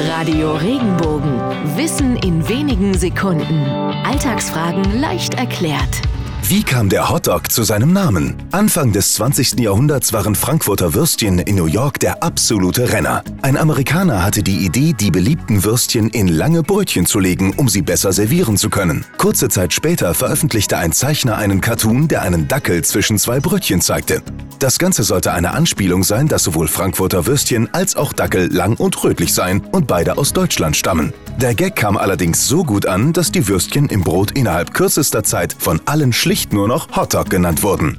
Radio Regenbogen. Wissen in wenigen Sekunden. Alltagsfragen leicht erklärt. Wie kam der Hotdog zu seinem Namen? Anfang des 20. Jahrhunderts waren Frankfurter Würstchen in New York der absolute Renner. Ein Amerikaner hatte die Idee, die beliebten Würstchen in lange Brötchen zu legen, um sie besser servieren zu können. Kurze Zeit später veröffentlichte ein Zeichner einen Cartoon, der einen Dackel zwischen zwei Brötchen zeigte. Das Ganze sollte eine Anspielung sein, dass sowohl Frankfurter Würstchen als auch Dackel lang und rötlich seien und beide aus Deutschland stammen. Der Gag kam allerdings so gut an, dass die Würstchen im Brot innerhalb kürzester Zeit von allen schlicht nur noch Hotdog genannt wurden.